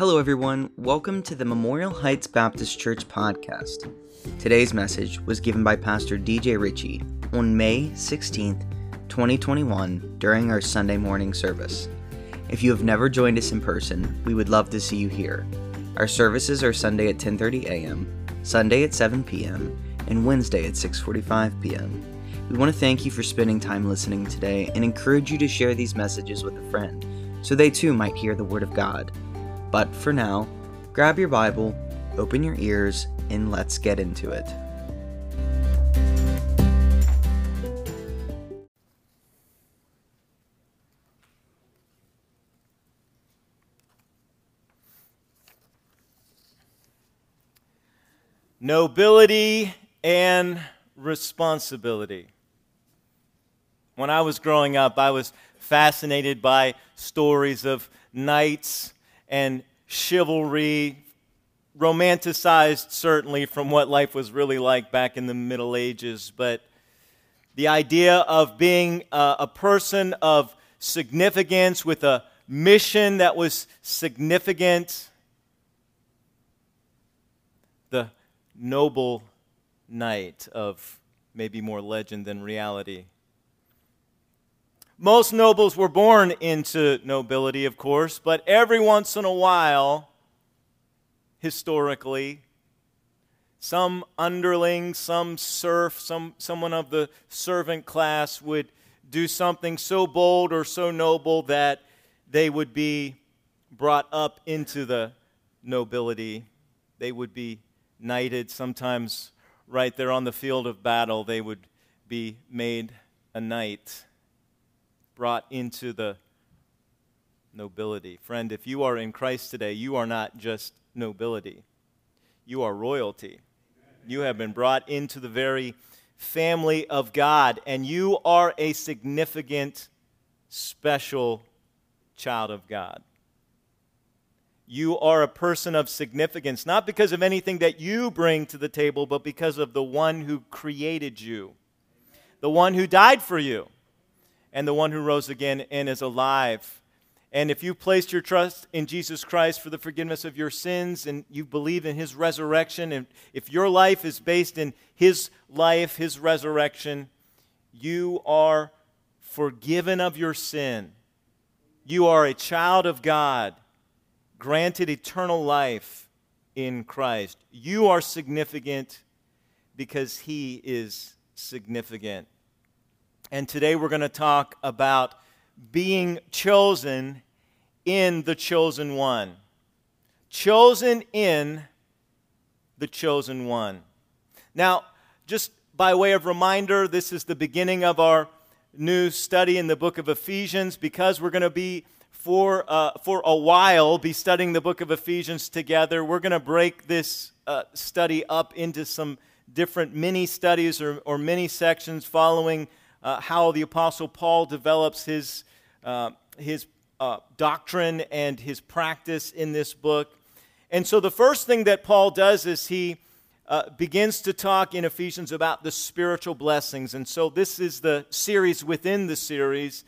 Hello, everyone. Welcome to the Memorial Heights Baptist Church podcast. Today's message was given by Pastor DJ Ritchie on May 16th, 2021, during our Sunday morning service. If you have never joined us in person, we would love to see you here. Our services are Sunday at 10:30 a.m., Sunday at 7 p.m., and Wednesday at 6:45 p.m. We want to thank you for spending time listening today and encourage you to share these messages with a friend so they too might hear the word of God. But for now, grab your Bible, open your ears, and let's get into it. Nobility and responsibility. When I was growing up, I was fascinated by stories of knights and chivalry, romanticized certainly from what life was really like back in the Middle Ages, but the idea of being a, a person of significance with a mission that was significant, the noble knight of maybe more legend than reality. Most nobles were born into nobility, of course, but every once in a while, historically, some underling, some serf, some, someone of the servant class would do something so bold or so noble that they would be brought up into the nobility. They would be knighted, sometimes right there on the field of battle, they would be made a knight brought into the nobility. Friend, if you are in Christ today, you are not just nobility, you are royalty. You have been brought into the very family of God, and you are a significant, special child of God. You are a person of significance, not because of anything that you bring to the table, but because of the one who created you, the one who died for you and the one who rose again and is alive. And if you placed your trust in Jesus Christ for the forgiveness of your sins and you believe in his resurrection, and if your life is based in his life, his resurrection, you are forgiven of your sin. You are a child of God, granted eternal life in Christ. You are significant because he is significant. And today we're going to talk about being chosen in the chosen one. Chosen in the chosen one. Now, just by way of reminder, this is the beginning of our new study in the book of Ephesians because we're going to be for, uh, for a while be studying the book of Ephesians together. We're going to break this uh, study up into some different mini studies or, or mini sections following uh, how the Apostle Paul develops his, uh, his uh, doctrine and his practice in this book. And so the first thing that Paul does is he uh, begins to talk in Ephesians about the spiritual blessings. And so this is the series within the series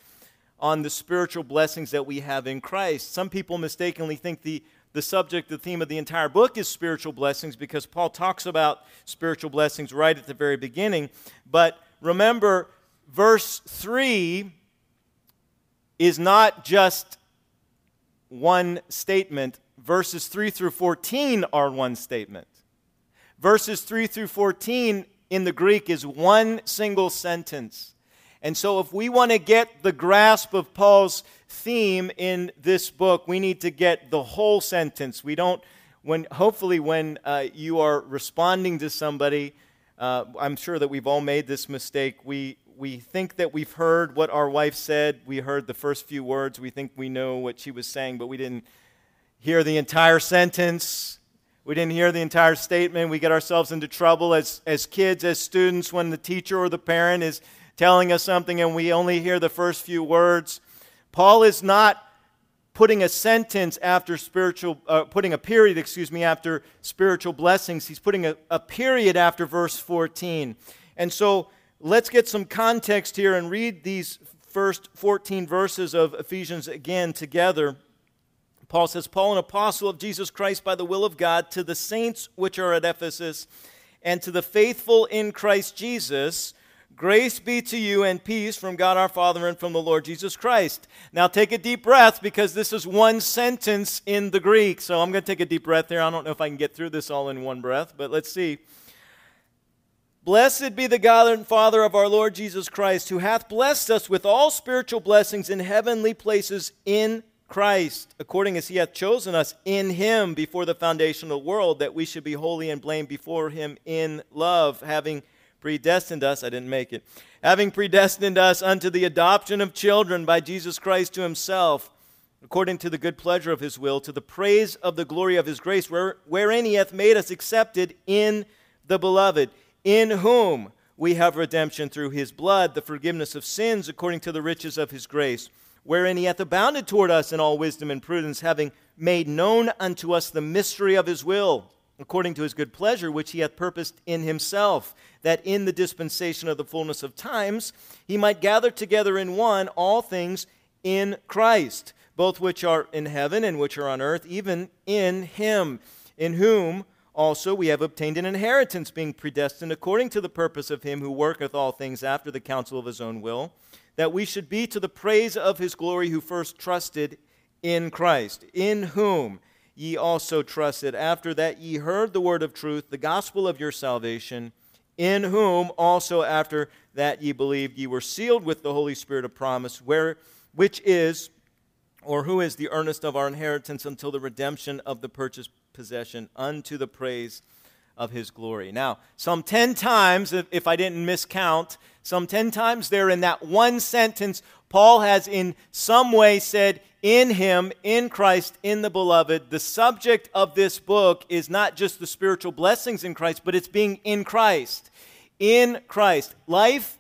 on the spiritual blessings that we have in Christ. Some people mistakenly think the the subject, the theme of the entire book is spiritual blessings because Paul talks about spiritual blessings right at the very beginning. But remember, verse 3 is not just one statement, verses 3 through 14 are one statement. Verses 3 through 14 in the Greek is one single sentence. And so, if we want to get the grasp of Paul's theme in this book, we need to get the whole sentence. We don't, when hopefully, when uh, you are responding to somebody, uh, I'm sure that we've all made this mistake. We we think that we've heard what our wife said. We heard the first few words. We think we know what she was saying, but we didn't hear the entire sentence. We didn't hear the entire statement. We get ourselves into trouble as, as kids, as students, when the teacher or the parent is telling us something and we only hear the first few words. Paul is not putting a sentence after spiritual, uh, putting a period, excuse me, after spiritual blessings. He's putting a, a period after verse 14. And so let's get some context here and read these first 14 verses of Ephesians again together. Paul says, Paul, an apostle of Jesus Christ by the will of God, to the saints which are at Ephesus, and to the faithful in Christ Jesus, grace be to you and peace from God our Father and from the Lord Jesus Christ. Now take a deep breath because this is one sentence in the Greek. So I'm going to take a deep breath here. I don't know if I can get through this all in one breath, but let's see. Blessed be the God and Father of our Lord Jesus Christ, who hath blessed us with all spiritual blessings in heavenly places in Christ, according as he hath chosen us in him before the foundation of the world, that we should be holy and blamed before him in love, having predestined us, I didn't make it, having predestined us unto the adoption of children by Jesus Christ to himself, according to the good pleasure of his will, to the praise of the glory of his grace, where, wherein he hath made us accepted in the beloved, in whom we have redemption through his blood, the forgiveness of sins according to the riches of his grace wherein he hath abounded toward us in all wisdom and prudence, having made known unto us the mystery of his will, according to his good pleasure, which he hath purposed in himself, that in the dispensation of the fullness of times he might gather together in one all things in Christ, both which are in heaven and which are on earth, even in him, in whom also we have obtained an inheritance, being predestined according to the purpose of him who worketh all things after the counsel of his own will that we should be to the praise of his glory who first trusted in Christ, in whom ye also trusted, after that ye heard the word of truth, the gospel of your salvation, in whom also after that ye believed, ye were sealed with the Holy Spirit of promise, where, which is, or who is the earnest of our inheritance until the redemption of the purchased possession, unto the praise of his glory. Now, some 10 times, if I didn't miscount, some 10 times there in that one sentence, Paul has in some way said, in him, in Christ, in the beloved. The subject of this book is not just the spiritual blessings in Christ, but it's being in Christ. In Christ. Life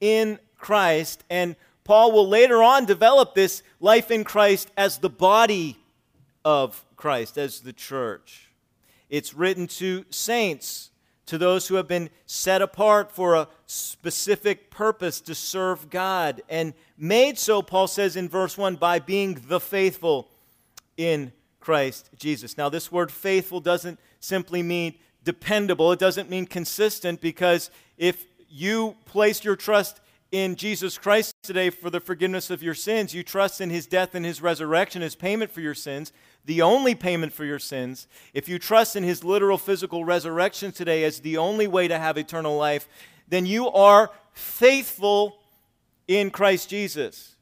in Christ. And Paul will later on develop this life in Christ as the body of Christ, as the church. It's written to saints to those who have been set apart for a specific purpose to serve God, and made so, Paul says in verse 1, by being the faithful in Christ Jesus. Now, this word faithful doesn't simply mean dependable, it doesn't mean consistent, because if you place your trust in Jesus Christ today for the forgiveness of your sins, you trust in his death and his resurrection as payment for your sins, the only payment for your sins, if you trust in his literal physical resurrection today as the only way to have eternal life, then you are faithful in Christ Jesus.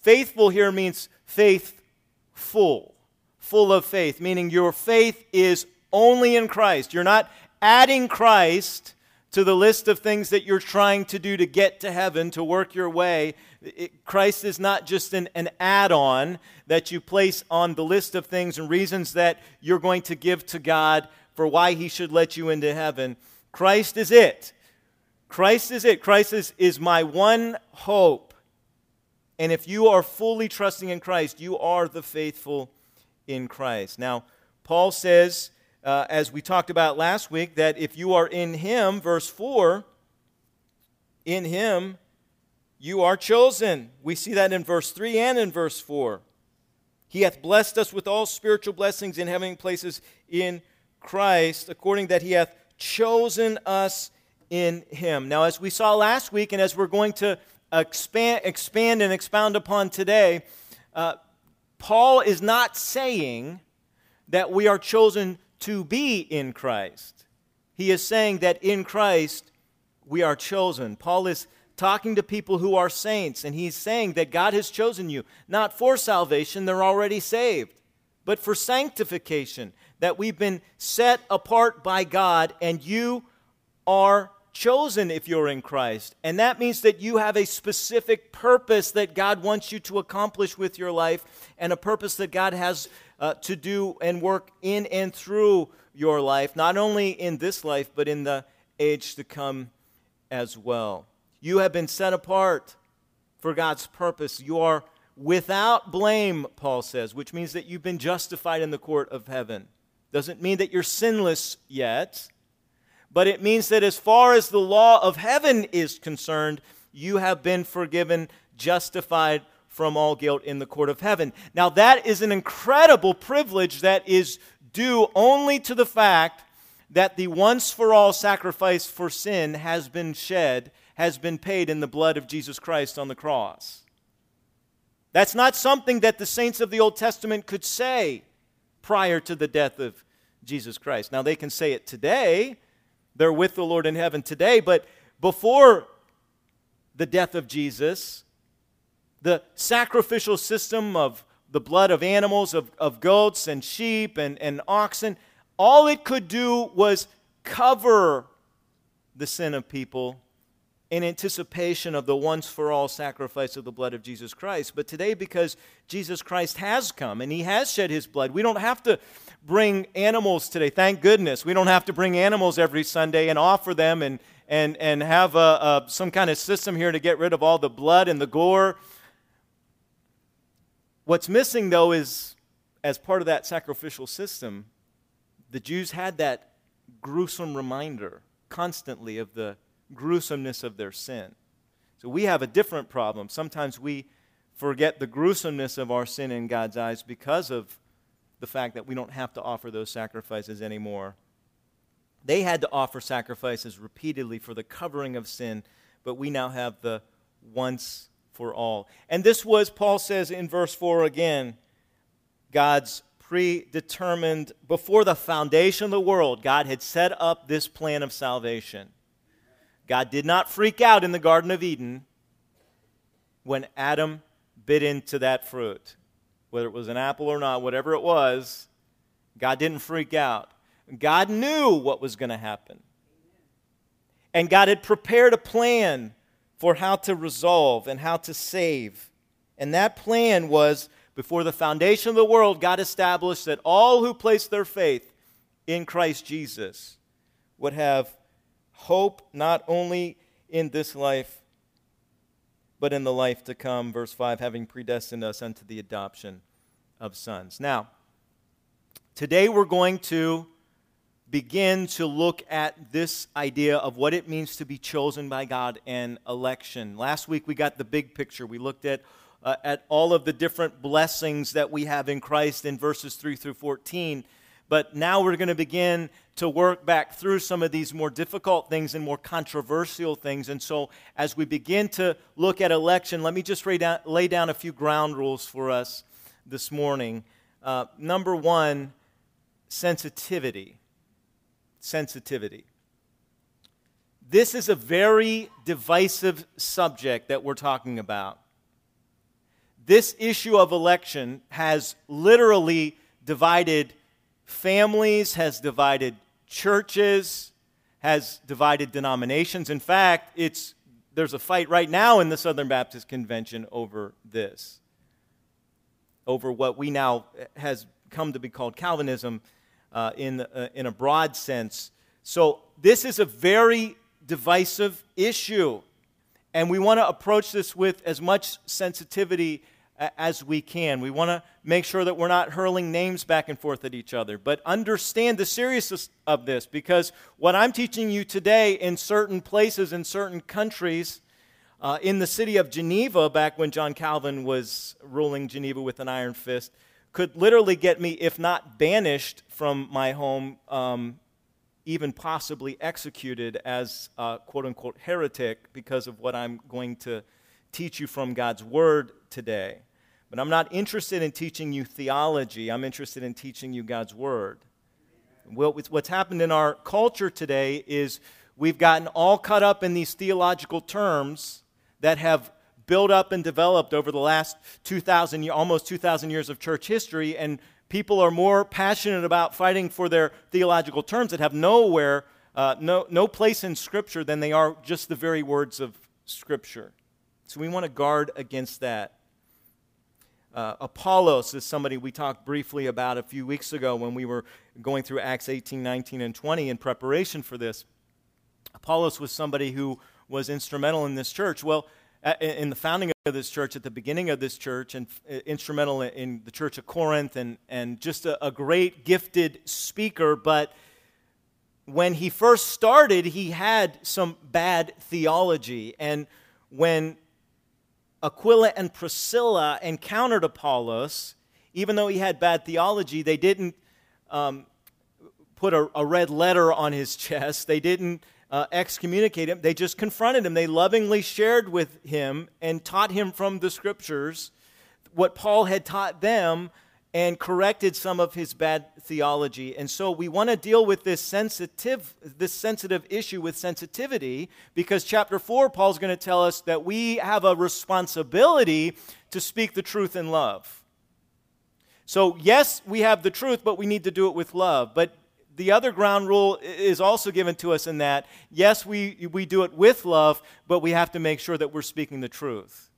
Faithful here means faithful, full of faith, meaning your faith is only in Christ. You're not adding Christ to the list of things that you're trying to do to get to heaven, to work your way. It, Christ is not just an, an add on that you place on the list of things and reasons that you're going to give to God for why He should let you into heaven. Christ is it. Christ is it. Christ is, is my one hope. And if you are fully trusting in Christ, you are the faithful in Christ. Now, Paul says uh, as we talked about last week, that if you are in Him, verse 4, in Him, you are chosen. We see that in verse 3 and in verse 4. He hath blessed us with all spiritual blessings in heavenly places in Christ, according that He hath chosen us in Him. Now, as we saw last week, and as we're going to expand, expand and expound upon today, uh, Paul is not saying that we are chosen to be in Christ. He is saying that in Christ we are chosen. Paul is talking to people who are saints, and he's saying that God has chosen you, not for salvation, they're already saved, but for sanctification, that we've been set apart by God, and you are chosen if you're in Christ. And that means that you have a specific purpose that God wants you to accomplish with your life, and a purpose that God has uh, to do and work in and through your life, not only in this life, but in the age to come as well. You have been set apart for God's purpose. You are without blame, Paul says, which means that you've been justified in the court of heaven. Doesn't mean that you're sinless yet, but it means that as far as the law of heaven is concerned, you have been forgiven, justified from all guilt in the court of heaven. Now, that is an incredible privilege that is due only to the fact that the once for all sacrifice for sin has been shed, has been paid in the blood of Jesus Christ on the cross. That's not something that the saints of the Old Testament could say prior to the death of Jesus Christ. Now, they can say it today, they're with the Lord in heaven today, but before the death of Jesus, the sacrificial system of the blood of animals, of, of goats and sheep and, and oxen, all it could do was cover the sin of people in anticipation of the once for all sacrifice of the blood of Jesus Christ. But today, because Jesus Christ has come and he has shed his blood, we don't have to bring animals today. Thank goodness. We don't have to bring animals every Sunday and offer them and, and, and have a, a, some kind of system here to get rid of all the blood and the gore. What's missing, though, is as part of that sacrificial system, the Jews had that gruesome reminder constantly of the gruesomeness of their sin. So we have a different problem. Sometimes we forget the gruesomeness of our sin in God's eyes because of the fact that we don't have to offer those sacrifices anymore. They had to offer sacrifices repeatedly for the covering of sin, but we now have the once for all. And this was, Paul says in verse 4 again, God's predetermined, before the foundation of the world, God had set up this plan of salvation. God did not freak out in the Garden of Eden when Adam bit into that fruit. Whether it was an apple or not, whatever it was, God didn't freak out. God knew what was going to happen. And God had prepared a plan for how to resolve and how to save. And that plan was before the foundation of the world, God established that all who place their faith in Christ Jesus would have hope not only in this life, but in the life to come. Verse 5 having predestined us unto the adoption of sons. Now, today we're going to begin to look at this idea of what it means to be chosen by God and election. Last week we got the big picture. We looked at uh, at all of the different blessings that we have in Christ in verses 3 through 14. But now we're going to begin to work back through some of these more difficult things and more controversial things. And so, as we begin to look at election, let me just lay down, lay down a few ground rules for us this morning. Uh, number one, sensitivity. Sensitivity. This is a very divisive subject that we're talking about. This issue of election has literally divided families, has divided churches, has divided denominations. In fact, it's, there's a fight right now in the Southern Baptist Convention over this, over what we now has come to be called Calvinism uh, in, uh, in a broad sense. So, this is a very divisive issue. And we want to approach this with as much sensitivity as we can. We want to make sure that we're not hurling names back and forth at each other, but understand the seriousness of this because what I'm teaching you today in certain places, in certain countries, uh, in the city of Geneva, back when John Calvin was ruling Geneva with an iron fist, could literally get me, if not banished from my home, um, even possibly executed as a quote unquote heretic because of what I'm going to teach you from God's Word today. But I'm not interested in teaching you theology, I'm interested in teaching you God's Word. What's happened in our culture today is we've gotten all caught up in these theological terms that have built up and developed over the last 2,000, almost 2,000 years of church history, and people are more passionate about fighting for their theological terms that have nowhere, uh, no, no place in Scripture than they are just the very words of Scripture. So we want to guard against that. Uh, Apollos is somebody we talked briefly about a few weeks ago when we were going through Acts 18, 19, and 20 in preparation for this. Apollos was somebody who was instrumental in this church. Well, in the founding of this church, at the beginning of this church, and uh, instrumental in the church of Corinth, and, and just a, a great, gifted speaker. But when he first started, he had some bad theology. And when Aquila and Priscilla encountered Apollos, even though he had bad theology, they didn't um, put a, a, red letter on his chest. They didn't uh, excommunicate him. They just confronted him. They lovingly shared with him and taught him from the scriptures what Paul had taught them and corrected some of his bad theology. And so we want to deal with this sensitive this sensitive issue with sensitivity because chapter 4 Paul's going to tell us that we have a responsibility to speak the truth in love. So yes, we have the truth, but we need to do it with love. But the other ground rule is also given to us in that yes, we, we do it with love, but we have to make sure that we're speaking the truth.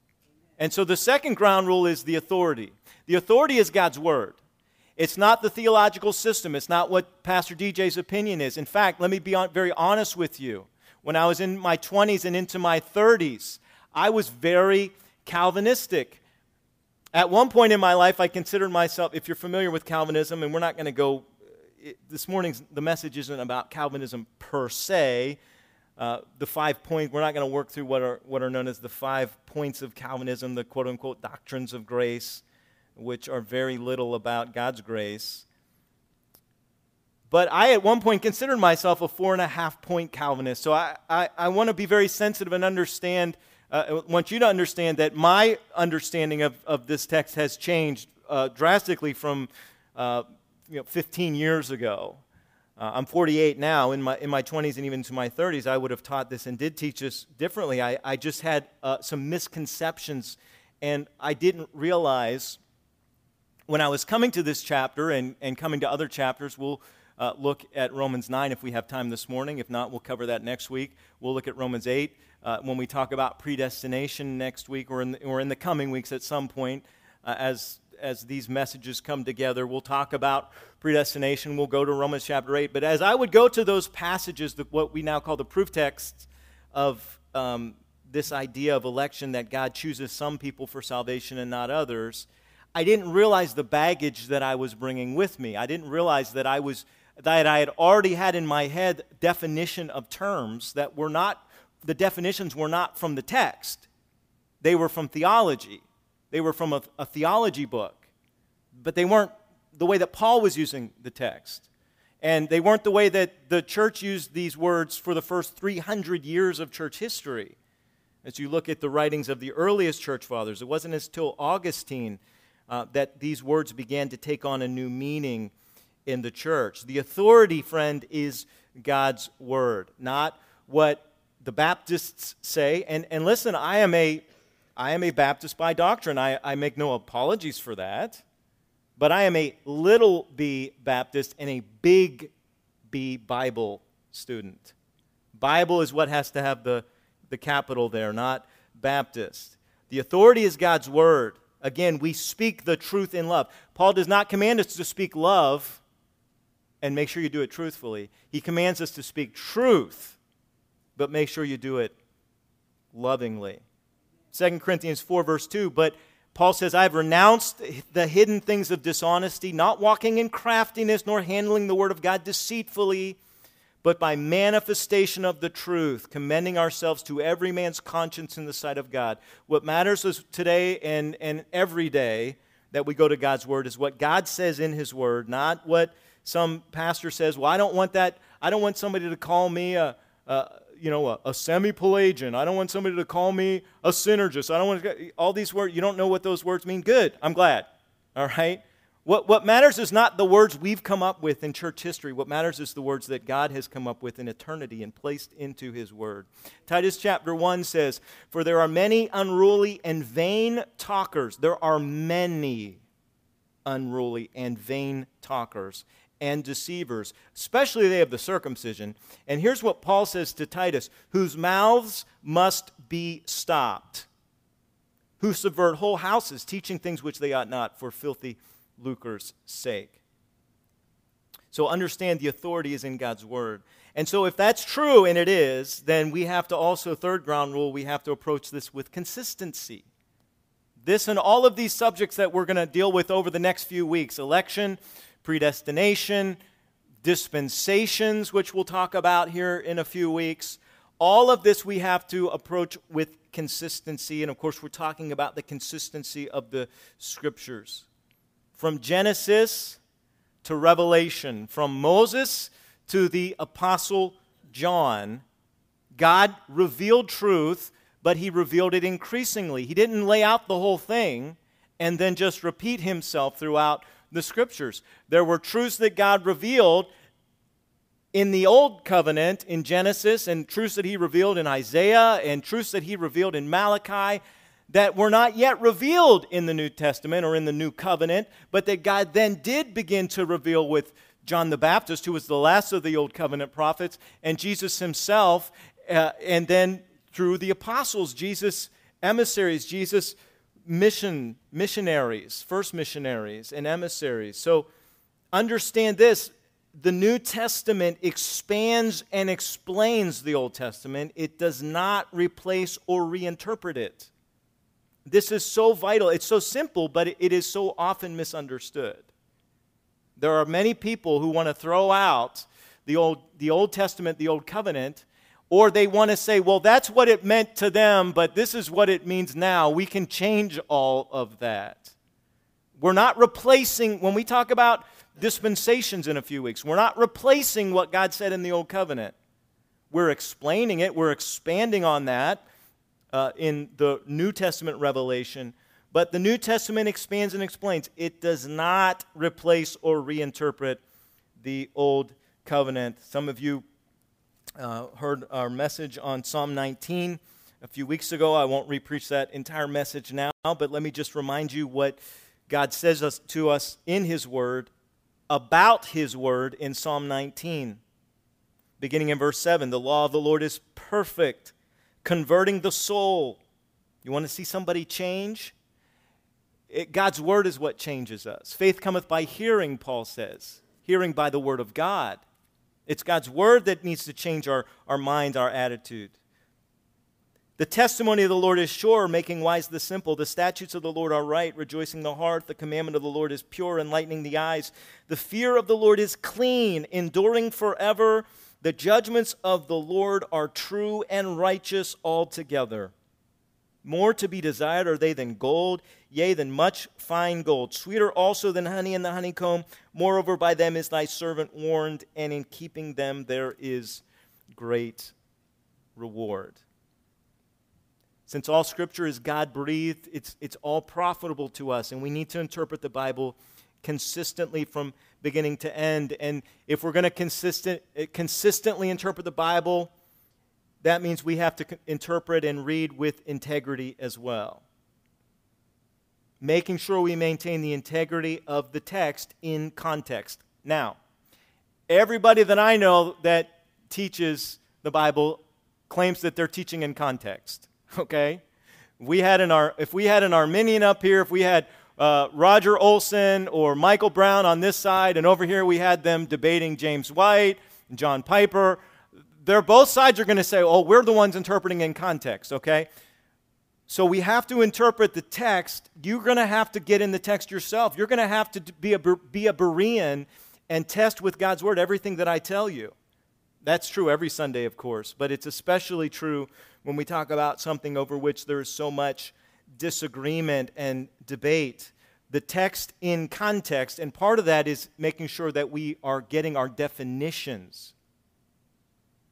And so the second ground rule is the authority. The authority is God's word. It's not the theological system. It's not what Pastor DJ's opinion is. In fact, let me be very honest with you. When I was in my 20s and into my 30s, I was very Calvinistic. At one point in my life, I considered myself, if you're familiar with Calvinism, and we're not going to go, it, this morning's, the message isn't about Calvinism per se. Uh, the five points, we're not going to work through what are, what are known as the five points of Calvinism, the quote unquote doctrines of grace which are very little about God's grace. But I, at one point, considered myself a four and a half point Calvinist. So I, I, I want to be very sensitive and understand, uh, I want you to understand that my understanding of, of this text has changed uh, drastically from uh, you know, 15 years ago. Uh, I'm 48 now. In my, in my 20s and even to my 30s, I would have taught this and did teach this differently. I, I just had uh, some misconceptions, and I didn't realize when I was coming to this chapter and, and coming to other chapters, we'll uh, look at Romans 9 if we have time this morning. If not, we'll cover that next week. We'll look at Romans 8 uh, when we talk about predestination next week or in the, or in the coming weeks at some point uh, as, as these messages come together. We'll talk about predestination. We'll go to Romans chapter 8. But as I would go to those passages, the, what we now call the proof texts of um, this idea of election that God chooses some people for salvation and not others – I didn't realize the baggage that I was bringing with me. I didn't realize that I was that I had already had in my head definition of terms that were not the definitions were not from the text. They were from theology. They were from a, a theology book. But they weren't the way that Paul was using the text. And they weren't the way that the church used these words for the first 300 years of church history. As you look at the writings of the earliest church fathers, it wasn't until Augustine uh, that these words began to take on a new meaning in the church. The authority, friend, is God's word, not what the Baptists say. And, and listen, I am a, I am a Baptist by doctrine. I, I make no apologies for that. But I am a little b Baptist and a big B Bible student. Bible is what has to have the, the capital there, not Baptist. The authority is God's word. Again, we speak the truth in love. Paul does not command us to speak love and make sure you do it truthfully. He commands us to speak truth, but make sure you do it lovingly. 2 Corinthians 4, verse 2, but Paul says, I have renounced the hidden things of dishonesty, not walking in craftiness, nor handling the word of God deceitfully but by manifestation of the truth, commending ourselves to every man's conscience in the sight of God. What matters is today and, and every day that we go to God's Word is what God says in His Word, not what some pastor says. Well, I don't want that. I don't want somebody to call me a, a you know, a, a semi-Pelagian. I don't want somebody to call me a synergist. I don't want to, all these words. You don't know what those words mean. Good. I'm glad. All right. What, what matters is not the words we've come up with in church history. What matters is the words that God has come up with in eternity and placed into His Word. Titus chapter 1 says, For there are many unruly and vain talkers. There are many unruly and vain talkers and deceivers, especially they of the circumcision. And here's what Paul says to Titus whose mouths must be stopped, who subvert whole houses, teaching things which they ought not for filthy lucre's sake. So understand the authority is in God's word. And so if that's true, and it is, then we have to also, third ground rule, we have to approach this with consistency. This and all of these subjects that we're going to deal with over the next few weeks election, predestination, dispensations, which we'll talk about here in a few weeks all of this we have to approach with consistency. And of course, we're talking about the consistency of the scriptures. From Genesis to Revelation, from Moses to the Apostle John, God revealed truth, but he revealed it increasingly. He didn't lay out the whole thing and then just repeat himself throughout the scriptures. There were truths that God revealed in the Old Covenant in Genesis, and truths that he revealed in Isaiah, and truths that he revealed in Malachi that were not yet revealed in the New Testament or in the New Covenant, but that God then did begin to reveal with John the Baptist, who was the last of the Old Covenant prophets, and Jesus himself, uh, and then through the apostles, Jesus' emissaries, Jesus' mission missionaries, first missionaries and emissaries. So understand this the New Testament expands and explains the Old Testament. It does not replace or reinterpret it. This is so vital. It's so simple, but it is so often misunderstood. There are many people who want to throw out the Old, the Old Testament, the Old Covenant, or they want to say, well, that's what it meant to them, but this is what it means now. We can change all of that. We're not replacing, when we talk about dispensations in a few weeks, we're not replacing what God said in the Old Covenant. We're explaining it, we're expanding on that uh, in the New Testament revelation. But the New Testament expands and explains. It does not replace or reinterpret the Old Covenant. Some of you uh, heard our message on Psalm 19 a few weeks ago. I won't repreach that entire message now, but let me just remind you what God says us, to us in His Word about His Word in Psalm 19. Beginning in verse 7 The law of the Lord is perfect, converting the soul. You want to see somebody change? It, God's Word is what changes us. Faith cometh by hearing, Paul says, hearing by the Word of God. It's God's Word that needs to change our, our mind, our attitude. The testimony of the Lord is sure, making wise the simple. The statutes of the Lord are right, rejoicing the heart. The commandment of the Lord is pure, enlightening the eyes. The fear of the Lord is clean, enduring forever. The judgments of the Lord are true and righteous altogether. More to be desired are they than gold, yea, than much fine gold. Sweeter also than honey in the honeycomb. Moreover, by them is thy servant warned, and in keeping them there is great reward. Since all scripture is God breathed, it's, it's all profitable to us, and we need to interpret the Bible consistently from beginning to end. And if we're going to consistent, eh, consistently interpret the Bible, that means we have to interpret and read with integrity as well. Making sure we maintain the integrity of the text in context. Now, everybody that I know that teaches the Bible claims that they're teaching in context okay? We had an Ar- if we had an Arminian up here, if we had uh, Roger Olson or Michael Brown on this side, and over here we had them debating James White and John Piper, they're both sides are going to say, oh, we're the ones interpreting in context, okay? So we have to interpret the text. You're going to have to get in the text yourself. You're going to have to be a, be a Berean and test with God's word everything that I tell you. That's true every Sunday, of course, but it's especially true when we talk about something over which there is so much disagreement and debate. The text in context, and part of that is making sure that we are getting our definitions.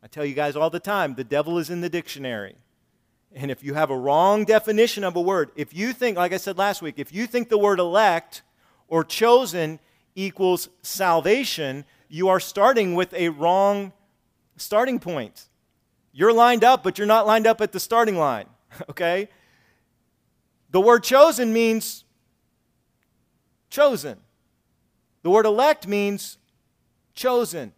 I tell you guys all the time the devil is in the dictionary. And if you have a wrong definition of a word, if you think, like I said last week, if you think the word elect or chosen equals salvation, you are starting with a wrong starting point. You're lined up, but you're not lined up at the starting line, okay? The word chosen means chosen. The word elect means chosen.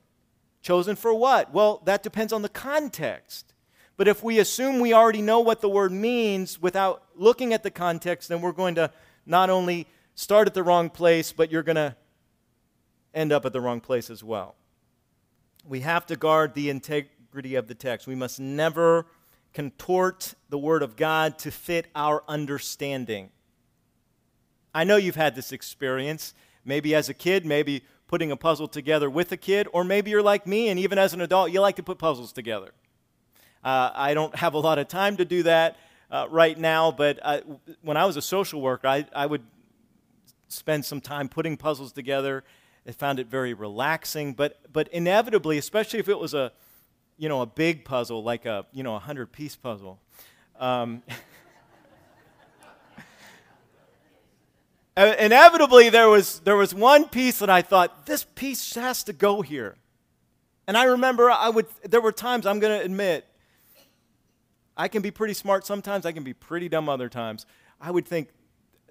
Chosen for what? Well, that depends on the context. But if we assume we already know what the word means without looking at the context, then we're going to not only start at the wrong place, but you're going to end up at the wrong place as well. We have to guard the integrity of the text. We must never contort the Word of God to fit our understanding. I know you've had this experience, maybe as a kid, maybe putting a puzzle together with a kid, or maybe you're like me, and even as an adult, you like to put puzzles together. Uh, I don't have a lot of time to do that, uh, right now, but I, when I was a social worker, I, I would spend some time putting puzzles together. I found it very relaxing, but, but inevitably, especially if it was a, you know, a big puzzle, like a, you know, a 100-piece puzzle, um, inevitably there was, there was one piece that I thought, this piece has to go here. And I remember I would, there were times, I'm going to admit, I can be pretty smart sometimes, I can be pretty dumb other times. I would think,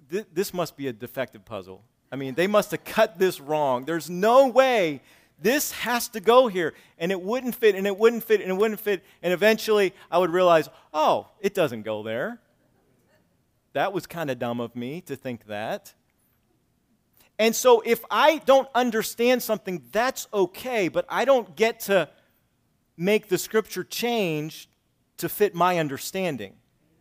this must be a defective puzzle. I mean, they must have cut this wrong. There's no way this has to go here. And it wouldn't fit, and it wouldn't fit, and it wouldn't fit. And eventually I would realize, oh, it doesn't go there. That was kind of dumb of me to think that. And so if I don't understand something, that's okay, but I don't get to make the scripture change to fit my understanding.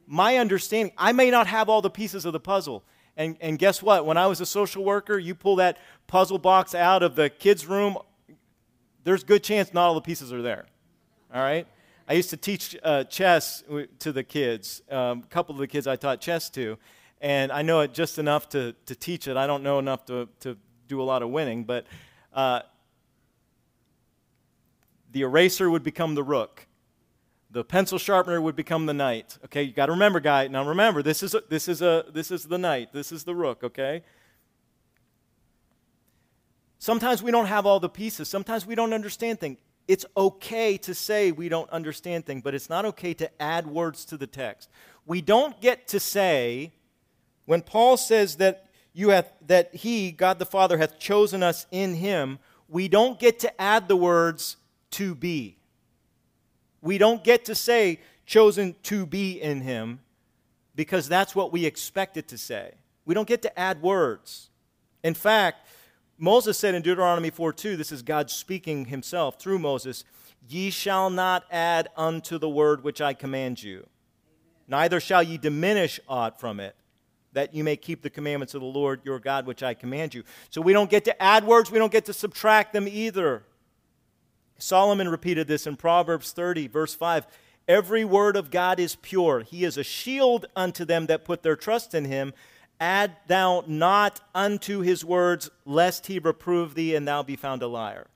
My understanding, I may not have all the pieces of the puzzle. And, and guess what? When I was a social worker, you pull that puzzle box out of the kids' room, there's good chance not all the pieces are there. All right? I used to teach uh, chess to the kids. Um, a couple of the kids I taught chess to. And I know it just enough to, to teach it. I don't know enough to, to do a lot of winning. But uh, the eraser would become the rook the pencil sharpener would become the knight. Okay, you got to remember, guy. Now remember, this is a, this is a this is the knight. This is the rook. Okay. Sometimes we don't have all the pieces. Sometimes we don't understand things. It's okay to say we don't understand things, but it's not okay to add words to the text. We don't get to say when Paul says that you have that he, God the Father, hath chosen us in him. We don't get to add the words to be. We don't get to say chosen to be in him because that's what we expect it to say. We don't get to add words. In fact, Moses said in Deuteronomy 4 2, this is God speaking himself through Moses, Ye shall not add unto the word which I command you, neither shall ye diminish aught from it, that you may keep the commandments of the Lord your God which I command you. So we don't get to add words, we don't get to subtract them either. Solomon repeated this in Proverbs 30, verse 5. Every word of God is pure. He is a shield unto them that put their trust in him. Add thou not unto his words, lest he reprove thee and thou be found a liar.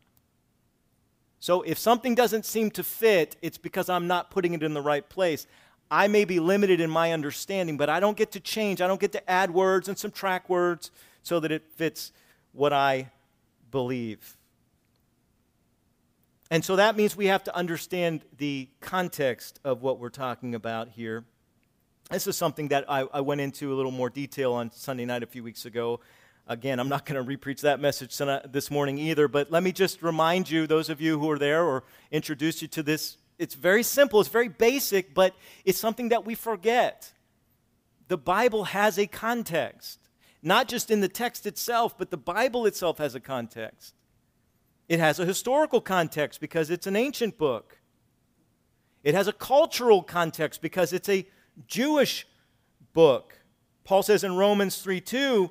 So if something doesn't seem to fit, it's because I'm not putting it in the right place. I may be limited in my understanding, but I don't get to change. I don't get to add words and subtract words so that it fits what I believe. And so that means we have to understand the context of what we're talking about here. This is something that I, I went into a little more detail on Sunday night a few weeks ago. Again, I'm not going to repreach that message this morning either, but let me just remind you, those of you who are there, or introduce you to this. It's very simple, it's very basic, but it's something that we forget. The Bible has a context, not just in the text itself, but the Bible itself has a context. It has a historical context because it's an ancient book. It has a cultural context because it's a Jewish book. Paul says in Romans 3 2,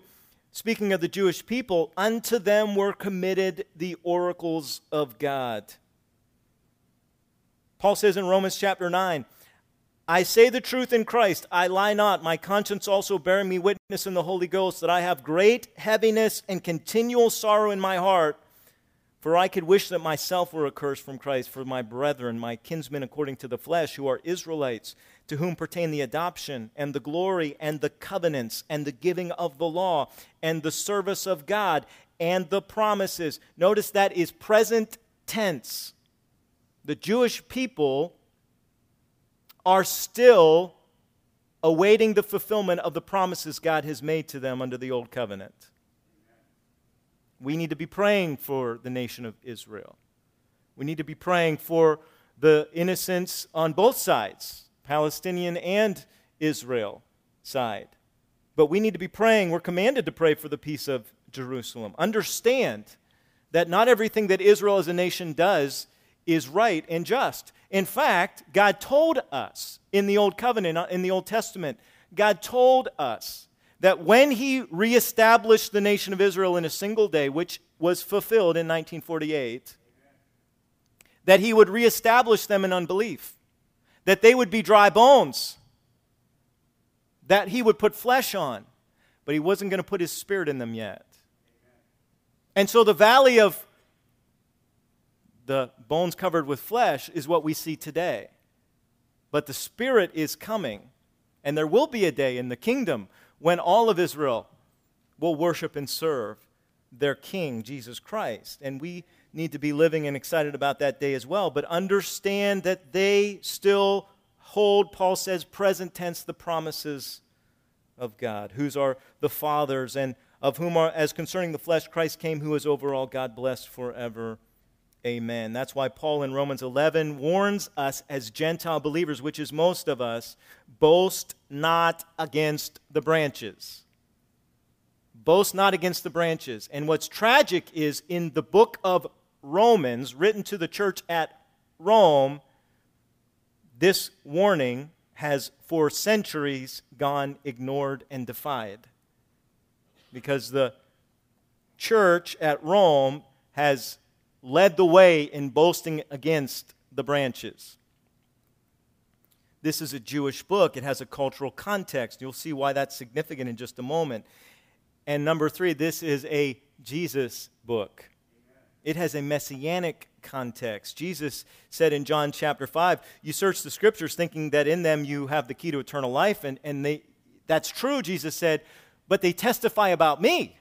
speaking of the Jewish people, unto them were committed the oracles of God. Paul says in Romans chapter 9, I say the truth in Christ, I lie not, my conscience also bearing me witness in the Holy Ghost that I have great heaviness and continual sorrow in my heart. For I could wish that myself were accursed from Christ for my brethren, my kinsmen according to the flesh, who are Israelites, to whom pertain the adoption and the glory and the covenants and the giving of the law and the service of God and the promises. Notice that is present tense. The Jewish people are still awaiting the fulfillment of the promises God has made to them under the old covenant. We need to be praying for the nation of Israel. We need to be praying for the innocents on both sides, Palestinian and Israel side. But we need to be praying, we're commanded to pray for the peace of Jerusalem. Understand that not everything that Israel as a nation does is right and just. In fact, God told us in the Old Covenant, in the Old Testament, God told us that when he reestablished the nation of Israel in a single day, which was fulfilled in 1948, that he would reestablish them in unbelief, that they would be dry bones, that he would put flesh on, but he wasn't going to put his spirit in them yet. And so the valley of the bones covered with flesh is what we see today. But the spirit is coming. And there will be a day in the kingdom when all of Israel will worship and serve their king, Jesus Christ. And we need to be living and excited about that day as well. But understand that they still hold, Paul says, present tense, the promises of God, whose are the fathers, and of whom are, as concerning the flesh, Christ came, who is over all, God blessed forever. Amen. That's why Paul in Romans 11 warns us as Gentile believers, which is most of us, boast not against the branches. Boast not against the branches. And what's tragic is in the book of Romans, written to the church at Rome, this warning has for centuries gone ignored and defied. Because the church at Rome has led the way in boasting against the branches. This is a Jewish book. It has a cultural context. You'll see why that's significant in just a moment. And number three, this is a Jesus book. It has a messianic context. Jesus said in John chapter 5, You search the scriptures thinking that in them you have the key to eternal life. And, and they, that's true, Jesus said, but they testify about me.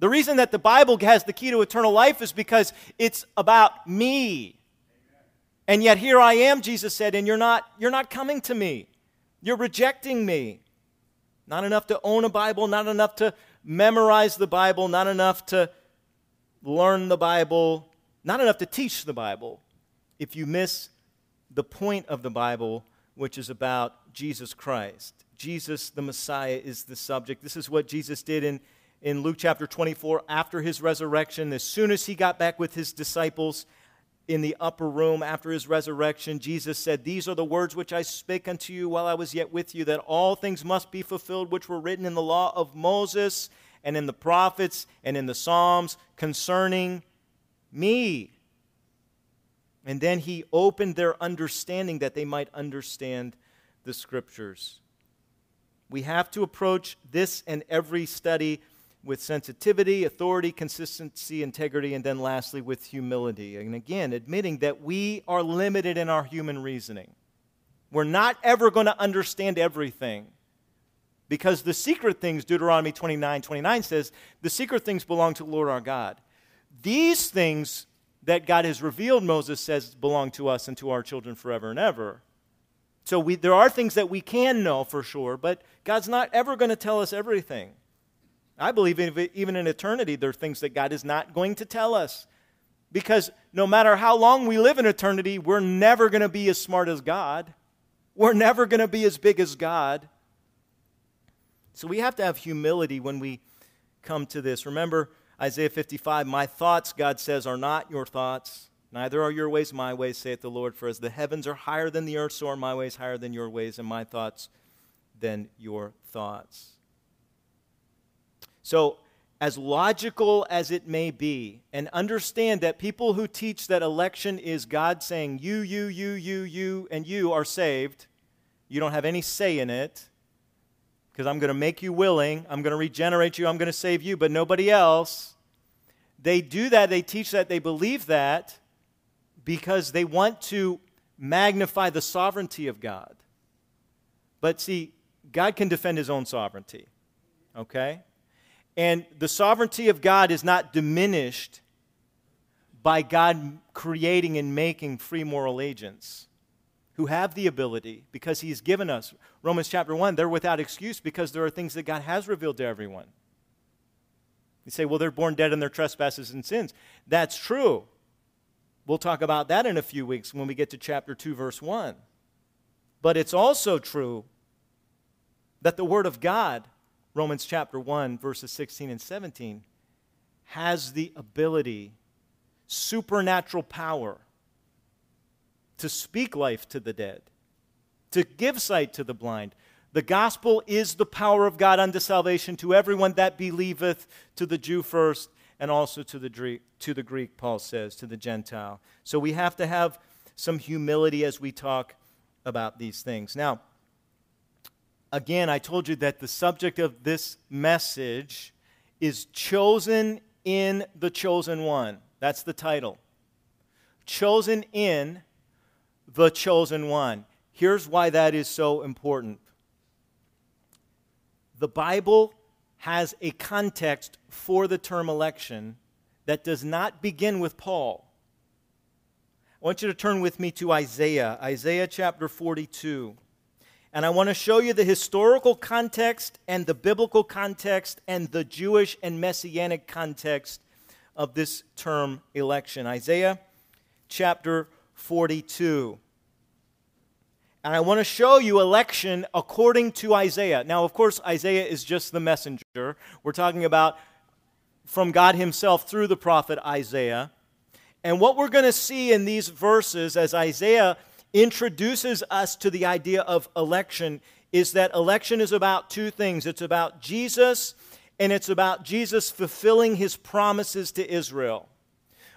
The reason that the Bible has the key to eternal life is because it's about me. And yet here I am, Jesus said, and you're not, you're not coming to me. You're rejecting me. Not enough to own a Bible, not enough to memorize the Bible, not enough to learn the Bible, not enough to teach the Bible, if you miss the point of the Bible, which is about Jesus Christ. Jesus, the Messiah, is the subject. This is what Jesus did in, in Luke chapter 24 after his resurrection. As soon as he got back with his disciples in the upper room after his resurrection, Jesus said, These are the words which I spake unto you while I was yet with you, that all things must be fulfilled which were written in the law of Moses and in the prophets and in the Psalms concerning me. And then he opened their understanding that they might understand the scriptures. We have to approach this and every study with sensitivity, authority, consistency, integrity, and then lastly with humility. And again, admitting that we are limited in our human reasoning. We're not ever going to understand everything. Because the secret things, Deuteronomy 29 29 says, the secret things belong to the Lord our God. These things that God has revealed, Moses says, belong to us and to our children forever and ever. So we, there are things that we can know for sure, but God's not ever going to tell us everything. I believe even in eternity, there are things that God is not going to tell us. Because no matter how long we live in eternity, we're never going to be as smart as God. We're never going to be as big as God. So we have to have humility when we come to this. Remember Isaiah 55 My thoughts, God says, are not your thoughts. Neither are your ways my ways, saith the Lord. For as the heavens are higher than the earth, so are my ways higher than your ways, and my thoughts than your thoughts. So, as logical as it may be, and understand that people who teach that election is God saying, you, you, you, you, you, and you are saved, you don't have any say in it because I'm going to make you willing, I'm going to regenerate you, I'm going to save you, but nobody else. They do that, they teach that, they believe that because they want to magnify the sovereignty of God. But see, God can defend his own sovereignty, okay? And the sovereignty of God is not diminished by God creating and making free moral agents who have the ability because he's given us. Romans chapter 1, they're without excuse because there are things that God has revealed to everyone. You say, well, they're born dead in their trespasses and sins. That's true. We'll talk about that in a few weeks when we get to chapter 2, verse 1. But it's also true that the Word of God, Romans chapter 1, verses 16 and 17, has the ability, supernatural power to speak life to the dead, to give sight to the blind. The gospel is the power of God unto salvation to everyone that believeth, to the Jew first, and also to the, Greek, to the Greek, Paul says, to the Gentile. So we have to have some humility as we talk about these things. Now, again, I told you that the subject of this message is chosen in the chosen one. That's the title. Chosen in the chosen one. Here's why that is so important. The Bible has a context for the term election that does not begin with Paul. I want you to turn with me to Isaiah, Isaiah chapter 42. And I want to show you the historical context and the biblical context and the Jewish and messianic context of this term election. Isaiah chapter 42. And I want to show you election according to Isaiah. Now, of course, Isaiah is just the messenger. We're talking about from God Himself through the prophet Isaiah. And what we're going to see in these verses as Isaiah introduces us to the idea of election is that election is about two things it's about Jesus, and it's about Jesus fulfilling his promises to Israel.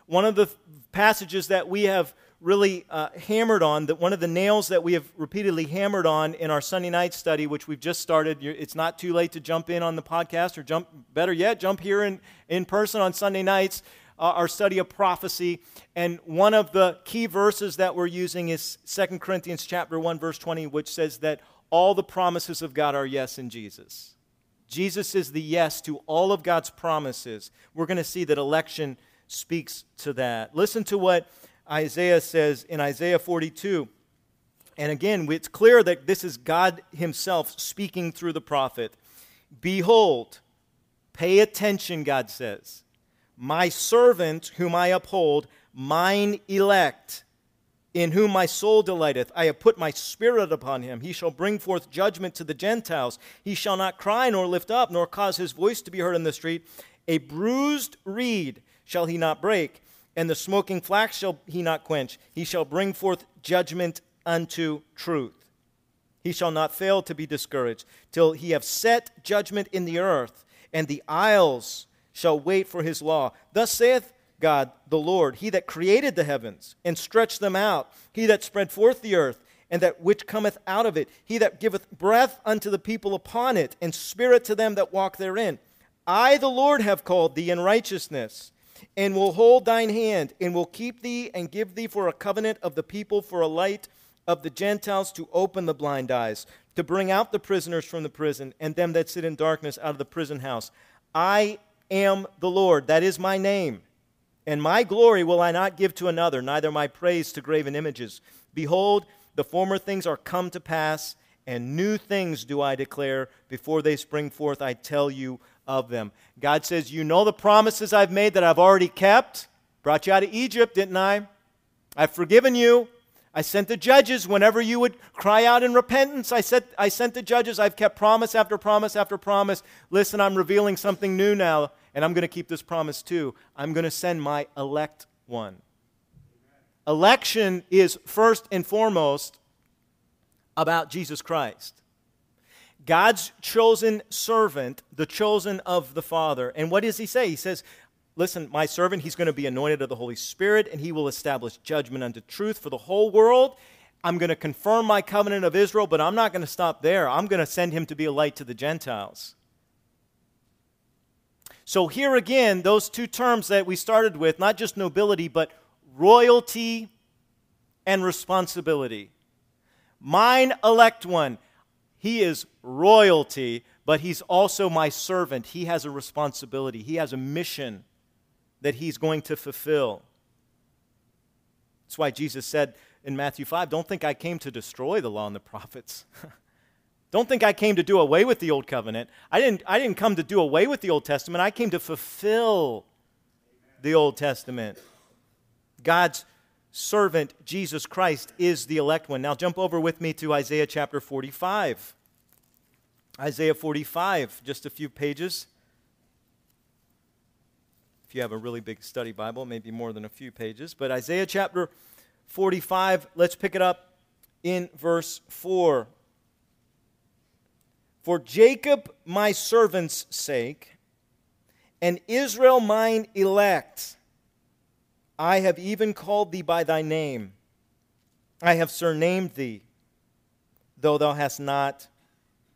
One of the passages that we have really uh, hammered on, that one of the nails that we have repeatedly hammered on in our Sunday night study, which we've just started. It's not too late to jump in on the podcast, or jump, better yet, jump here in, in person on Sunday nights uh, our study of prophecy. And one of the key verses that we're using is 2 Corinthians chapter 1 verse 20 which says that all the promises of God are yes in Jesus. Jesus is the yes to all of God's promises. We're going to see that election speaks to that. Listen to what Isaiah says in Isaiah 42. And again, it's clear that this is God Himself speaking through the prophet. Behold, pay attention, God says my servant whom I uphold, mine elect, in whom my soul delighteth. I have put my spirit upon him. He shall bring forth judgment to the Gentiles. He shall not cry nor lift up, nor cause his voice to be heard in the street. A bruised reed shall he not break, and the smoking flax shall he not quench. He shall bring forth judgment unto truth. He shall not fail to be discouraged, till he have set judgment in the earth, and the isles shall wait for his law. Thus saith God the Lord, He that created the heavens and stretched them out, He that spread forth the earth, and that which cometh out of it, He that giveth breath unto the people upon it, and spirit to them that walk therein. I, the Lord, have called thee in righteousness, and will hold thine hand, and will keep thee, and give thee for a covenant of the people, for a light of the Gentiles, to open the blind eyes, to bring out the prisoners from the prison, and them that sit in darkness out of the prison house. I am the Lord. That is my name. And my glory will I not give to another, neither my praise to graven images. Behold, the former things are come to pass, and new things do I declare. Before they spring forth, I tell you of them. God says, You know the promises I've made that I've already kept. Brought you out of Egypt, didn't I? I've forgiven you. I sent the judges whenever you would cry out in repentance. I, sent, I sent the judges. I've kept promise after promise after promise. Listen, I'm revealing something new now and I'm going to keep this promise too. I'm going to send my elect one. Election is first and foremost about Jesus Christ. God's chosen servant, the chosen of the Father. And what does he say? He says, Listen, my servant, he's going to be anointed of the Holy Spirit, and he will establish judgment unto truth for the whole world. I'm going to confirm my covenant of Israel, but I'm not going to stop there. I'm going to send him to be a light to the Gentiles. So, here again, those two terms that we started with, not just nobility, but royalty and responsibility. Mine elect one, he is royalty, but he's also my servant. He has a responsibility, he has a mission that he's going to fulfill. That's why Jesus said in Matthew 5 Don't think I came to destroy the law and the prophets. Don't think I came to do away with the old covenant. I didn't, I didn't come to do away with the Old Testament. I came to fulfill the Old Testament. God's servant, Jesus Christ, is the elect one. Now jump over with me to Isaiah chapter 45. Isaiah 45, just a few pages. If you have a really big study Bible, maybe more than a few pages. But Isaiah chapter 45, let's pick it up in verse 4. For Jacob my servant's sake, and Israel mine elect, I have even called thee by thy name. I have surnamed thee, though thou hast not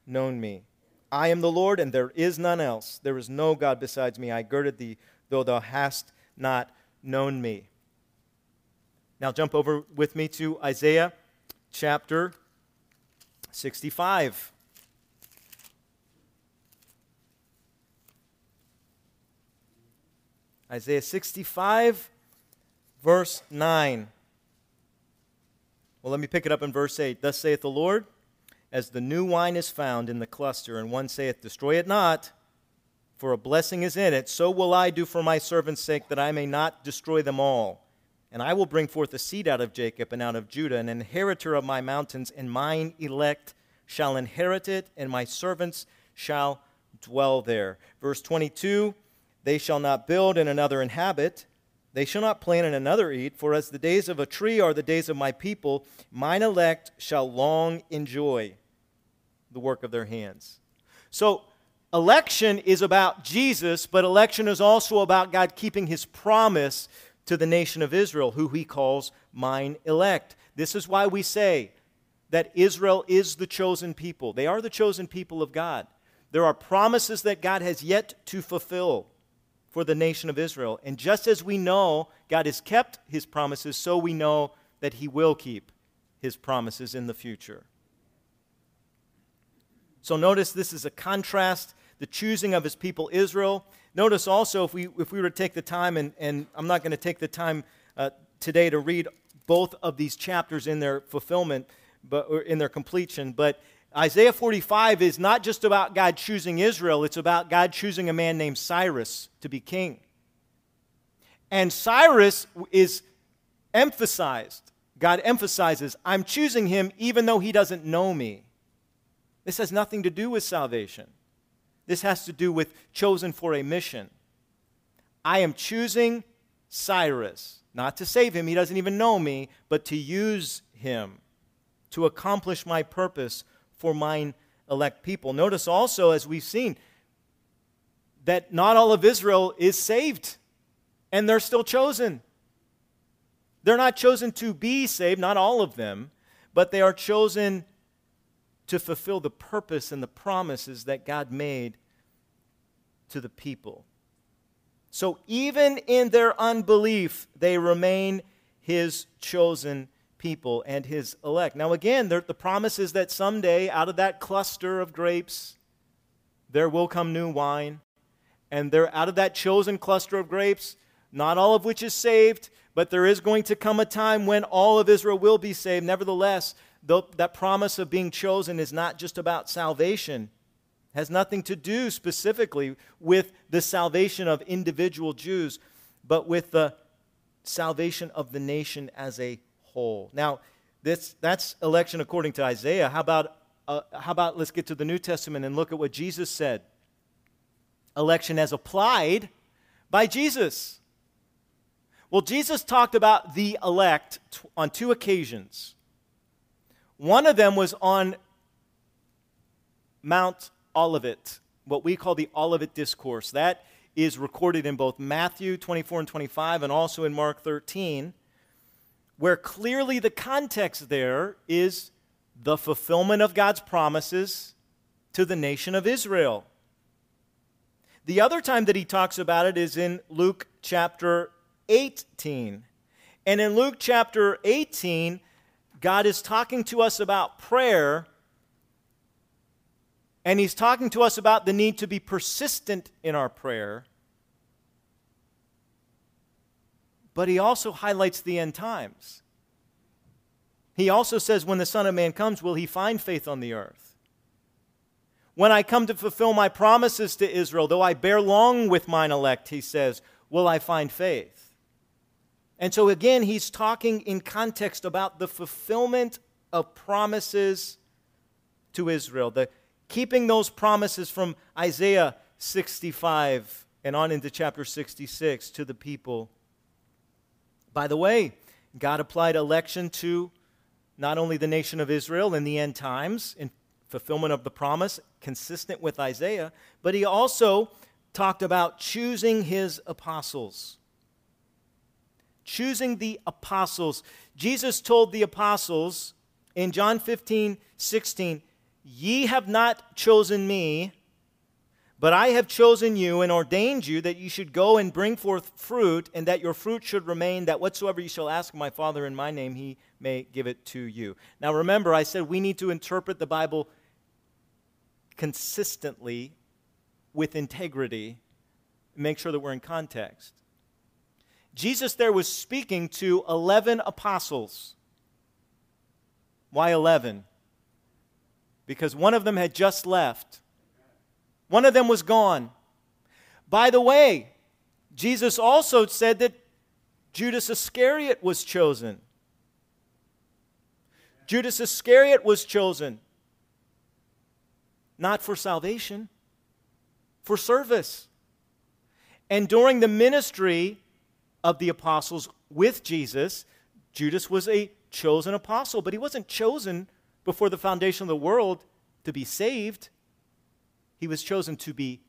known me. I am the Lord, and there is none else. There is no God besides me. I girded thee, though thou hast not known me. Now jump over with me to Isaiah chapter 65. Isaiah 65, verse 9. Well, let me pick it up in verse 8. Thus saith the Lord, as the new wine is found in the cluster, and one saith, Destroy it not, for a blessing is in it, so will I do for my servant's sake, that I may not destroy them all. And I will bring forth a seed out of Jacob and out of Judah, an inheritor of my mountains, and mine elect shall inherit it, and my servants shall dwell there. Verse 22 They shall not build and another inhabit. They shall not plant and another eat, for as the days of a tree are the days of my people, mine elect shall long enjoy the work of their hands. So, election is about Jesus, but election is also about God keeping his promise to the nation of Israel, who he calls mine elect. This is why we say that Israel is the chosen people. They are the chosen people of God. There are promises that God has yet to fulfill for the nation of Israel. And just as we know God has kept his promises, so we know that he will keep his promises in the future. So notice this is a contrast, the choosing of his people Israel. Notice also, if we, if we were to take the time, and, and I'm not going to take the time uh, today to read both of these chapters in their fulfillment, but in their completion, but Isaiah 45 is not just about God choosing Israel, it's about God choosing a man named Cyrus to be king. And Cyrus is emphasized. God emphasizes, I'm choosing him even though he doesn't know me. This has nothing to do with salvation. This has to do with chosen for a mission. I am choosing Cyrus, not to save him, he doesn't even know me, but to use him to accomplish my purpose for mine elect people. Notice also, as we've seen, that not all of Israel is saved, and they're still chosen. They're not chosen to be saved, not all of them, but they are chosen to fulfill the purpose and the promises that God made to the people. So even in their unbelief, they remain his chosen people and his elect. Now, again, the promise is that someday out of that cluster of grapes, there will come new wine. And there, out of that chosen cluster of grapes, not all of which is saved, but there is going to come a time when all of Israel will be saved. Nevertheless, though that promise of being chosen is not just about salvation, has nothing to do specifically with the salvation of individual Jews, but with the salvation of the nation as a whole. Now, this, that's election according to Isaiah. How about, uh, how about let's get to the New Testament and look at what Jesus said? Election as applied by Jesus. Well, Jesus talked about the elect on two occasions. One of them was on Mount Olivet, what we call the Olivet Discourse. That is recorded in both Matthew 24 and 25 and also in Mark 13, where clearly the context there is the fulfillment of God's promises to the nation of Israel. The other time that he talks about it is in Luke chapter 18. And in Luke chapter 18, God is talking to us about prayer, and He's talking to us about the need to be persistent in our prayer. But He also highlights the end times. He also says, When the Son of Man comes, will He find faith on the earth? When I come to fulfill my promises to Israel, though I bear long with mine elect, he says, will I find faith? And so, again, he's talking in context about the fulfillment of promises to Israel, the keeping those promises from Isaiah 65 and on into chapter 66 to the people. By the way, God applied election to not only the nation of Israel in the end times, in fulfillment of the promise, consistent with Isaiah, but he also talked about choosing his apostles choosing the apostles. Jesus told the apostles in John 15, 16, Ye have not chosen me, but I have chosen you and ordained you that you should go and bring forth fruit, and that your fruit should remain, that whatsoever you shall ask my Father in my name, he may give it to you. Now remember, I said we need to interpret the Bible consistently with integrity, and make sure that we're in context. Jesus there was speaking to 11 apostles. Why 11? Because one of them had just left. One of them was gone. By the way, Jesus also said that Judas Iscariot was chosen. Judas Iscariot was chosen not for salvation, for service. And during the ministry of the apostles with Jesus, Judas was a chosen apostle, but he wasn't chosen before the foundation of the world to be saved. He was chosen to be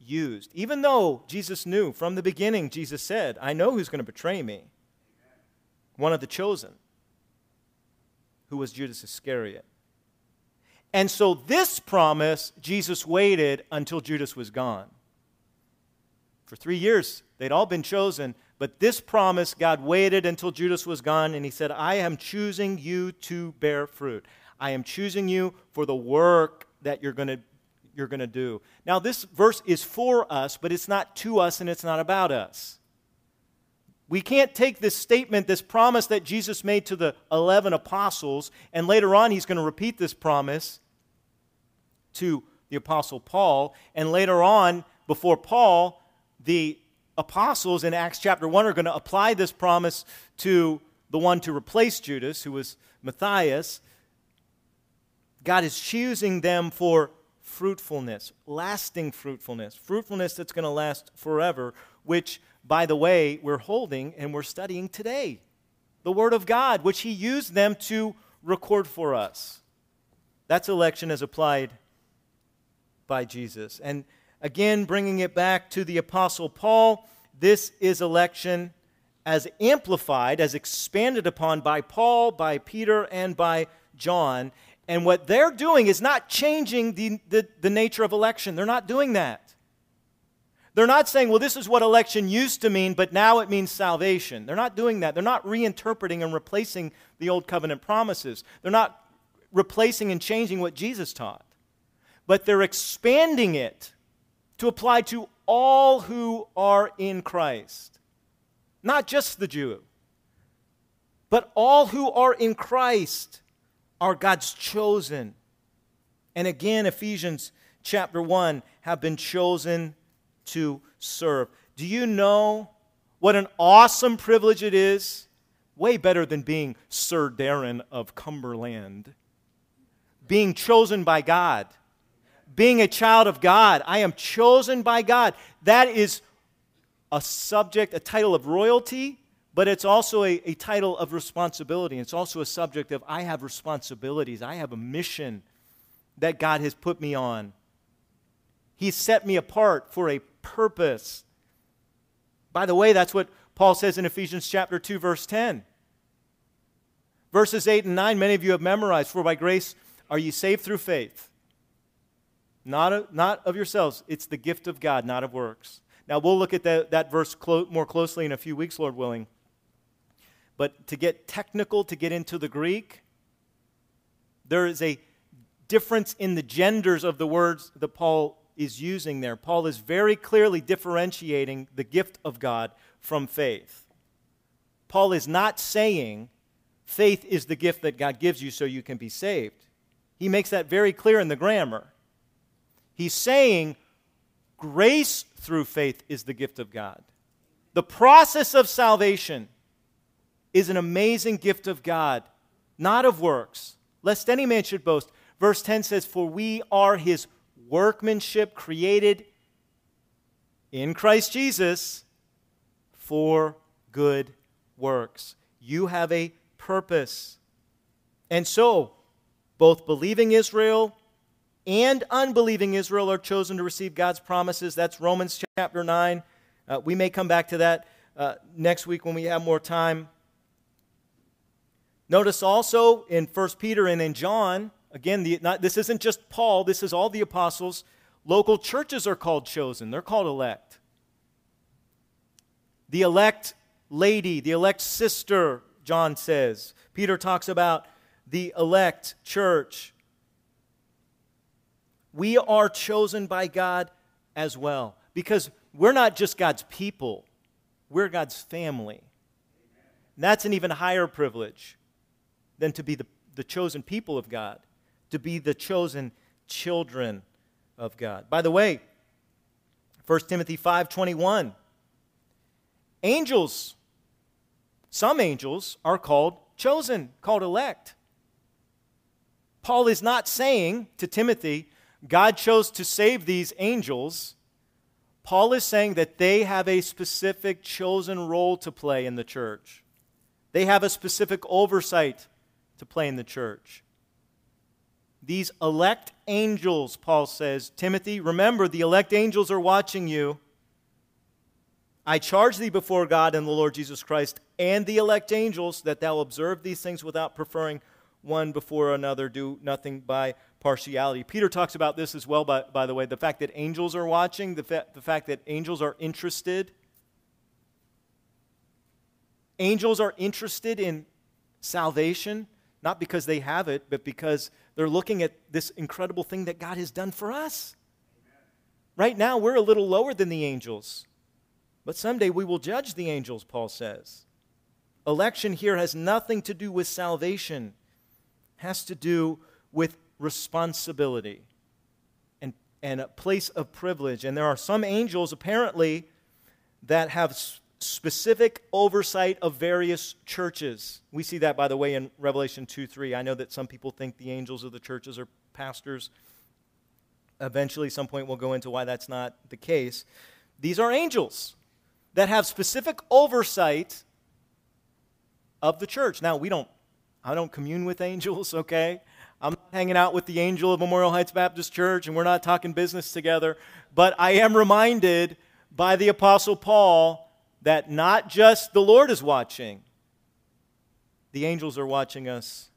used. Even though Jesus knew from the beginning, Jesus said, I know who's going to betray me. One of the chosen, who was Judas Iscariot. And so, this promise, Jesus waited until Judas was gone. For three years, they'd all been chosen, but this promise, God waited until Judas was gone, and he said, I am choosing you to bear fruit. I am choosing you for the work that you're going to you're going to do. Now this verse is for us, but it's not to us and it's not about us. We can't take this statement, this promise that Jesus made to the 11 apostles, and later on he's going to repeat this promise to the apostle Paul, and later on before Paul, the apostles in Acts chapter 1 are going to apply this promise to the one to replace Judas, who was Matthias. God is choosing them for fruitfulness, lasting fruitfulness, fruitfulness that's going to last forever, which, by the way, we're holding and we're studying today. The Word of God, which He used them to record for us. That's election as applied by Jesus. And again, bringing it back to the Apostle Paul, this is election as amplified, as expanded upon by Paul, by Peter, and by John. And what they're doing is not changing the, the, the, nature of election. They're not doing that. They're not saying, well, this is what election used to mean, but now it means salvation. They're not doing that. They're not reinterpreting and replacing the old covenant promises. They're not replacing and changing what Jesus taught. But they're expanding it to apply to all who are in Christ. Not just the Jew, but all who are in Christ are God's chosen. And again, Ephesians chapter 1 have been chosen to serve. Do you know what an awesome privilege it is? Way better than being Sir Darren of Cumberland. Being chosen by God. Being a child of God. I am chosen by God. That is a subject, a title of royalty, but it's also a, a title of responsibility. It's also a subject of I have responsibilities, I have a mission that God has put me on. He set me apart for a purpose. By the way, that's what Paul says in Ephesians chapter 2 verse 10. Verses 8 and 9 many of you have memorized for by grace are you saved through faith. Not, of, not of yourselves, it's the gift of God, not of works. Now, we'll look at that, that verse clo- more closely in a few weeks, Lord willing. But to get technical, to get into the Greek, there is a difference in the genders of the words that Paul is using there. Paul is very clearly differentiating the gift of God from faith. Paul is not saying faith is the gift that God gives you so you can be saved. He makes that very clear in the grammar. He's saying grace through faith is the gift of God. The process of salvation is an amazing gift of God, not of works, lest any man should boast. Verse 10 says, For we are his workmanship created in Christ Jesus for good works. You have a purpose. And so, both believing Israel and unbelieving Israel are chosen to receive God's promises. That's Romans chapter 9. Uh, we may come back to that uh, next week when we have more time. Notice also in 1 Peter and in John Again, the, not, this isn't just Paul, this is all the apostles. Local churches are called chosen, they're called elect. The elect lady, the elect sister, John says. Peter talks about the elect church. We are chosen by God as well because we're not just God's people, we're God's family. And that's an even higher privilege than to be the, the chosen people of God, to be the chosen children of God. By the way, 1 Timothy 5:21 Angels some angels are called chosen, called elect. Paul is not saying to Timothy, God chose to save these angels. Paul is saying that they have a specific chosen role to play in the church. They have a specific oversight to play in the church. These elect angels, Paul says, Timothy, remember the elect angels are watching you. I charge thee before God and the Lord Jesus Christ and the elect angels that thou observe these things without preferring one before another, do nothing by partiality. Peter talks about this as well, by, by the way, the fact that angels are watching, the, fa- the fact that angels are interested. Angels are interested in salvation, not because they have it, but because they're looking at this incredible thing that God has done for us. Right now, we're a little lower than the angels. But someday we will judge the angels, Paul says. Election here has nothing to do with salvation, it has to do with responsibility and, and a place of privilege. And there are some angels, apparently, that have specific oversight of various churches. We see that, by the way, in Revelation 2 3. I know that some people think the angels of the churches are pastors. Eventually, some point, we'll go into why that's not the case. These are angels that have specific oversight of the church. Now, we don't, I don't commune with angels, okay? I'm not hanging out with the angel of Memorial Heights Baptist Church and we're not talking business together. But I am reminded by the Apostle Paul that not just the Lord is watching, the angels are watching us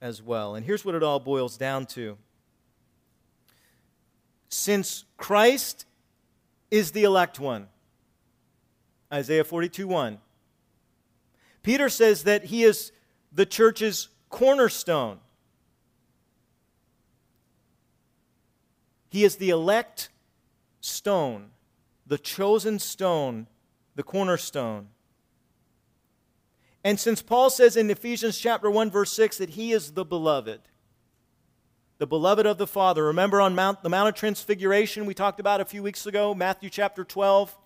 as well. And here's what it all boils down to. Since Christ is the elect one, Isaiah 42 1. Peter says that he is the church's cornerstone. He is the elect stone, the chosen stone, the cornerstone. And since Paul says in Ephesians chapter 1 verse 6 that he is the beloved, the beloved of the Father. Remember on Mount, the Mount of Transfiguration we talked about a few weeks ago, Matthew chapter 12.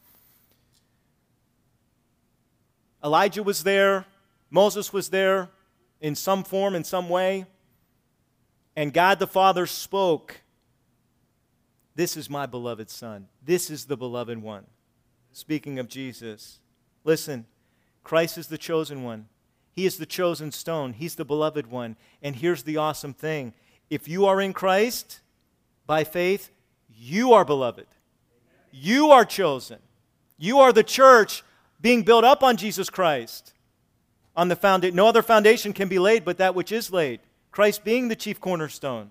Elijah was there, Moses was there in some form, in some way, and God the Father spoke. This is my beloved Son. This is the beloved one. Speaking of Jesus. Listen, Christ is the chosen one. He is the chosen stone. He's the beloved one. And here's the awesome thing if you are in Christ by faith, you are beloved. You are chosen. You are the church being built up on Jesus Christ. On the foundation, no other foundation can be laid but that which is laid. Christ being the chief cornerstone.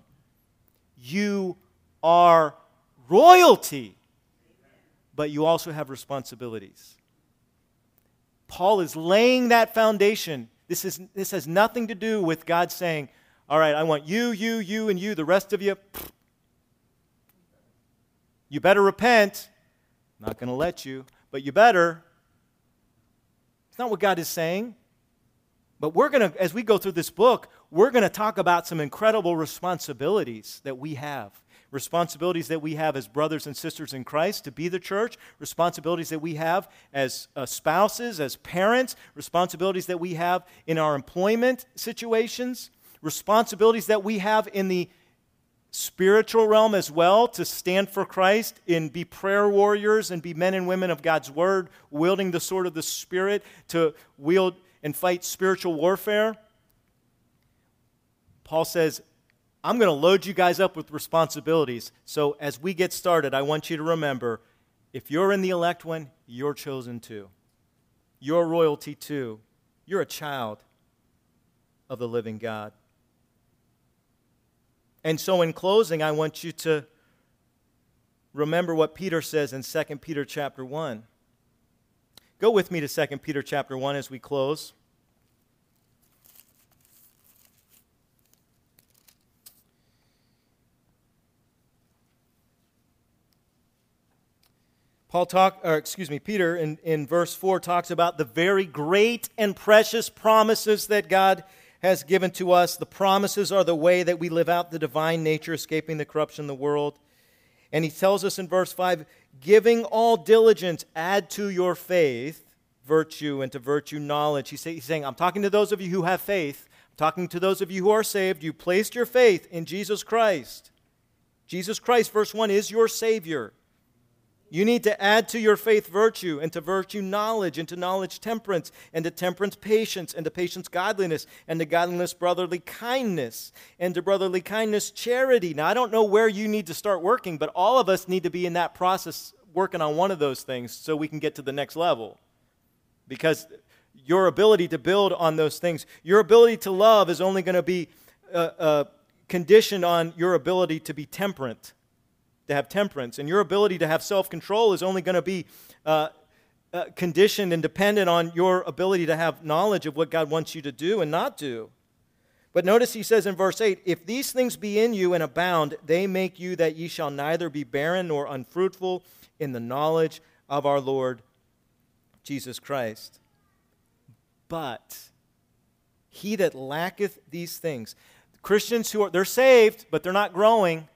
You are royalty, but you also have responsibilities. Paul is laying that foundation. This, is, this has nothing to do with God saying, All right, I want you, you, you, and you, the rest of you. You better repent. I'm not going to let you, but you better. It's not what God is saying. But we're going to, as we go through this book, we're going to talk about some incredible responsibilities that we have. Responsibilities that we have as brothers and sisters in Christ to be the church, responsibilities that we have as uh, spouses, as parents, responsibilities that we have in our employment situations, responsibilities that we have in the spiritual realm as well to stand for Christ and be prayer warriors and be men and women of God's word, wielding the sword of the Spirit to wield and fight spiritual warfare. Paul says, I'm going to load you guys up with responsibilities. So as we get started, I want you to remember if you're in the elect one, you're chosen too. You're royalty too. You're a child of the living God. And so, in closing, I want you to remember what Peter says in 2 Peter chapter 1. Go with me to 2 Peter chapter 1 as we close. Paul talk, or excuse me, Peter in, in verse 4 talks about the very great and precious promises that God has given to us. The promises are the way that we live out the divine nature, escaping the corruption of the world. And he tells us in verse 5 giving all diligence, add to your faith virtue, and to virtue knowledge. He's, say, he's saying, I'm talking to those of you who have faith. I'm talking to those of you who are saved. You placed your faith in Jesus Christ. Jesus Christ, verse 1, is your Savior. You need to add to your faith virtue, and to virtue knowledge, and to knowledge temperance, and to temperance patience, and to patience godliness, and to godliness brotherly kindness, and to brotherly kindness charity. Now, I don't know where you need to start working, but all of us need to be in that process working on one of those things so we can get to the next level. Because your ability to build on those things, your ability to love is only going to be uh, uh, conditioned on your ability to be temperate to have temperance. And your ability to have self control is only going to be uh, uh, conditioned and dependent on your ability to have knowledge of what God wants you to do and not do. But notice he says in verse 8, If these things be in you and abound, they make you that ye shall neither be barren nor unfruitful in the knowledge of our Lord Jesus Christ. But he that lacketh these things, Christians who are, they're saved, but they're not growing,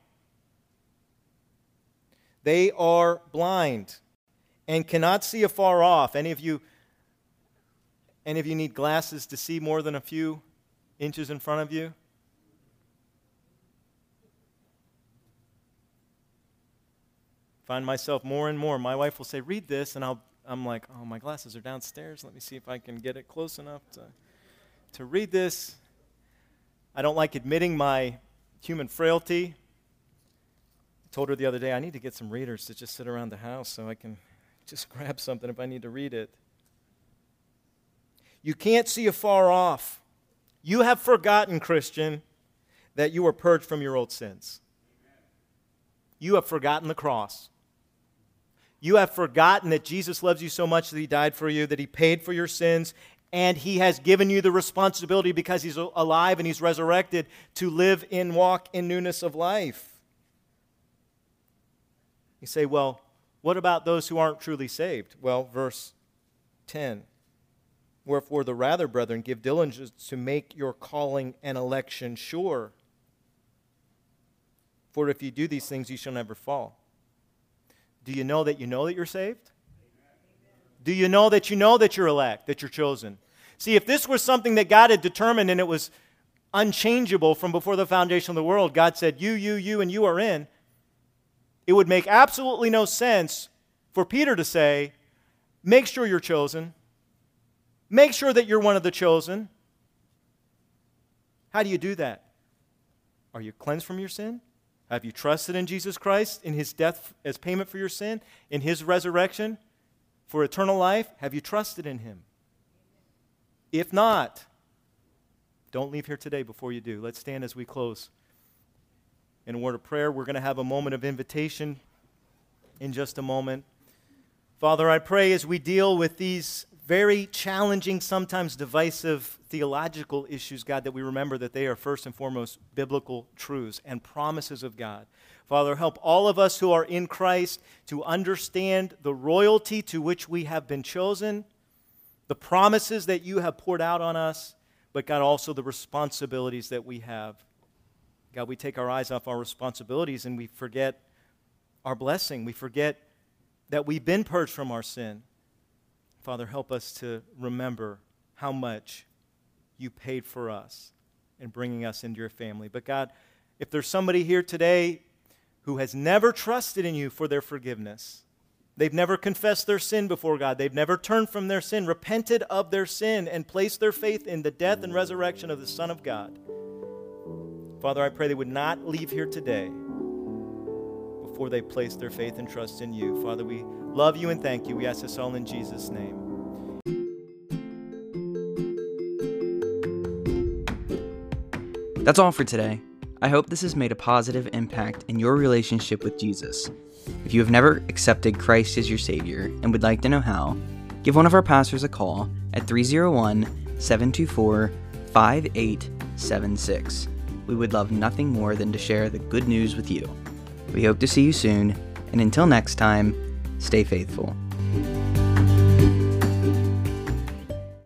they are blind and cannot see afar off. Any of you any of you need glasses to see more than a few inches in front of you? Find myself more and more. My wife will say, "Read this," and I'll I'm like, "Oh, my glasses are downstairs. Let me see if I can get it close enough to to read this." I don't like admitting my human frailty told her the other day, I need to get some readers to just sit around the house so I can just grab something if I need to read it. You can't see afar off. You have forgotten, Christian, that you were purged from your old sins. You have forgotten the cross. You have forgotten that Jesus loves you so much that he died for you, that he paid for your sins, and he has given you the responsibility because he's alive and he's resurrected to live and walk in newness of life. You say, well, what about those who aren't truly saved? Well, verse 10 Wherefore, the rather, brethren, give diligence to make your calling and election sure. For if you do these things, you shall never fall. Do you know that you know that you're saved? Do you know that you know that you're elect, that you're chosen? See, if this was something that God had determined and it was unchangeable from before the foundation of the world, God said, You, you, you, and you are in it would make absolutely no sense for Peter to say, Make sure you're chosen. Make sure that you're one of the chosen. How do you do that? Are you cleansed from your sin? Have you trusted in Jesus Christ, in his death as payment for your sin, in his resurrection for eternal life? Have you trusted in him? If not, don't leave here today before you do. Let's stand as we close in a word of prayer. We're going to have a moment of invitation in just a moment. Father, I pray as we deal with these very challenging, sometimes divisive theological issues, God, that we remember that they are first and foremost biblical truths and promises of God. Father, help all of us who are in Christ to understand the royalty to which we have been chosen, the promises that you have poured out on us, but God, also the responsibilities that we have God, we take our eyes off our responsibilities and we forget our blessing. We forget that we've been purged from our sin. Father, help us to remember how much you paid for us in bringing us into your family. But God, if there's somebody here today who has never trusted in you for their forgiveness, they've never confessed their sin before God, they've never turned from their sin, repented of their sin, and placed their faith in the death and resurrection of the Son of God. Father, I pray they would not leave here today before they place their faith and trust in you. Father, we love you and thank you. We ask this all in Jesus' name. That's all for today. I hope this has made a positive impact in your relationship with Jesus. If you have never accepted Christ as your Savior and would like to know how, give one of our pastors a call at 301 724 5876. We would love nothing more than to share the good news with you. We hope to see you soon, and until next time, stay faithful.